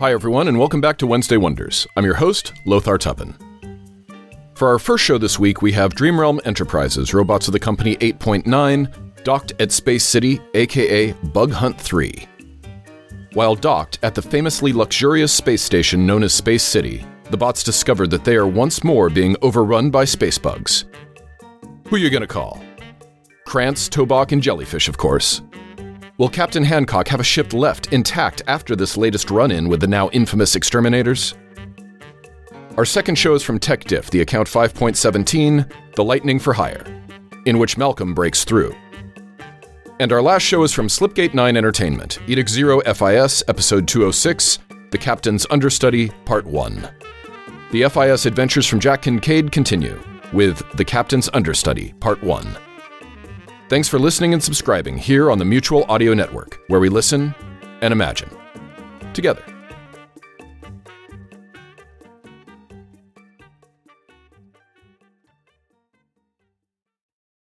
Hi, everyone, and welcome back to Wednesday Wonders. I'm your host, Lothar Tuppen. For our first show this week, we have Dreamrealm Enterprises, Robotz of the company 8.9, docked at Space City, aka Bug Hunt 3. While docked at the famously luxurious space station known as Space City, the bots discovered that they are once more being overrun by space bugs. Who are you gonna call? Krantz, Tobok, and Jellyfish, of course. Will Captain Hancock have a ship left intact after this latest run in with the now infamous exterminators? Our second show is from Tech Diff, the account 5.17, The Lightning for Hire, in which Malcolm breaks through. And our last show is from Slipgate 9 Entertainment, Edict Zero FIS, Episode 206, The Captain's Understudy, Part 1. The FIS adventures from Jack Kincaid continue with The Captain's Understudy, Part 1. Thanks for listening and subscribing here on the Mutual Audio Network, where we listen and imagine together.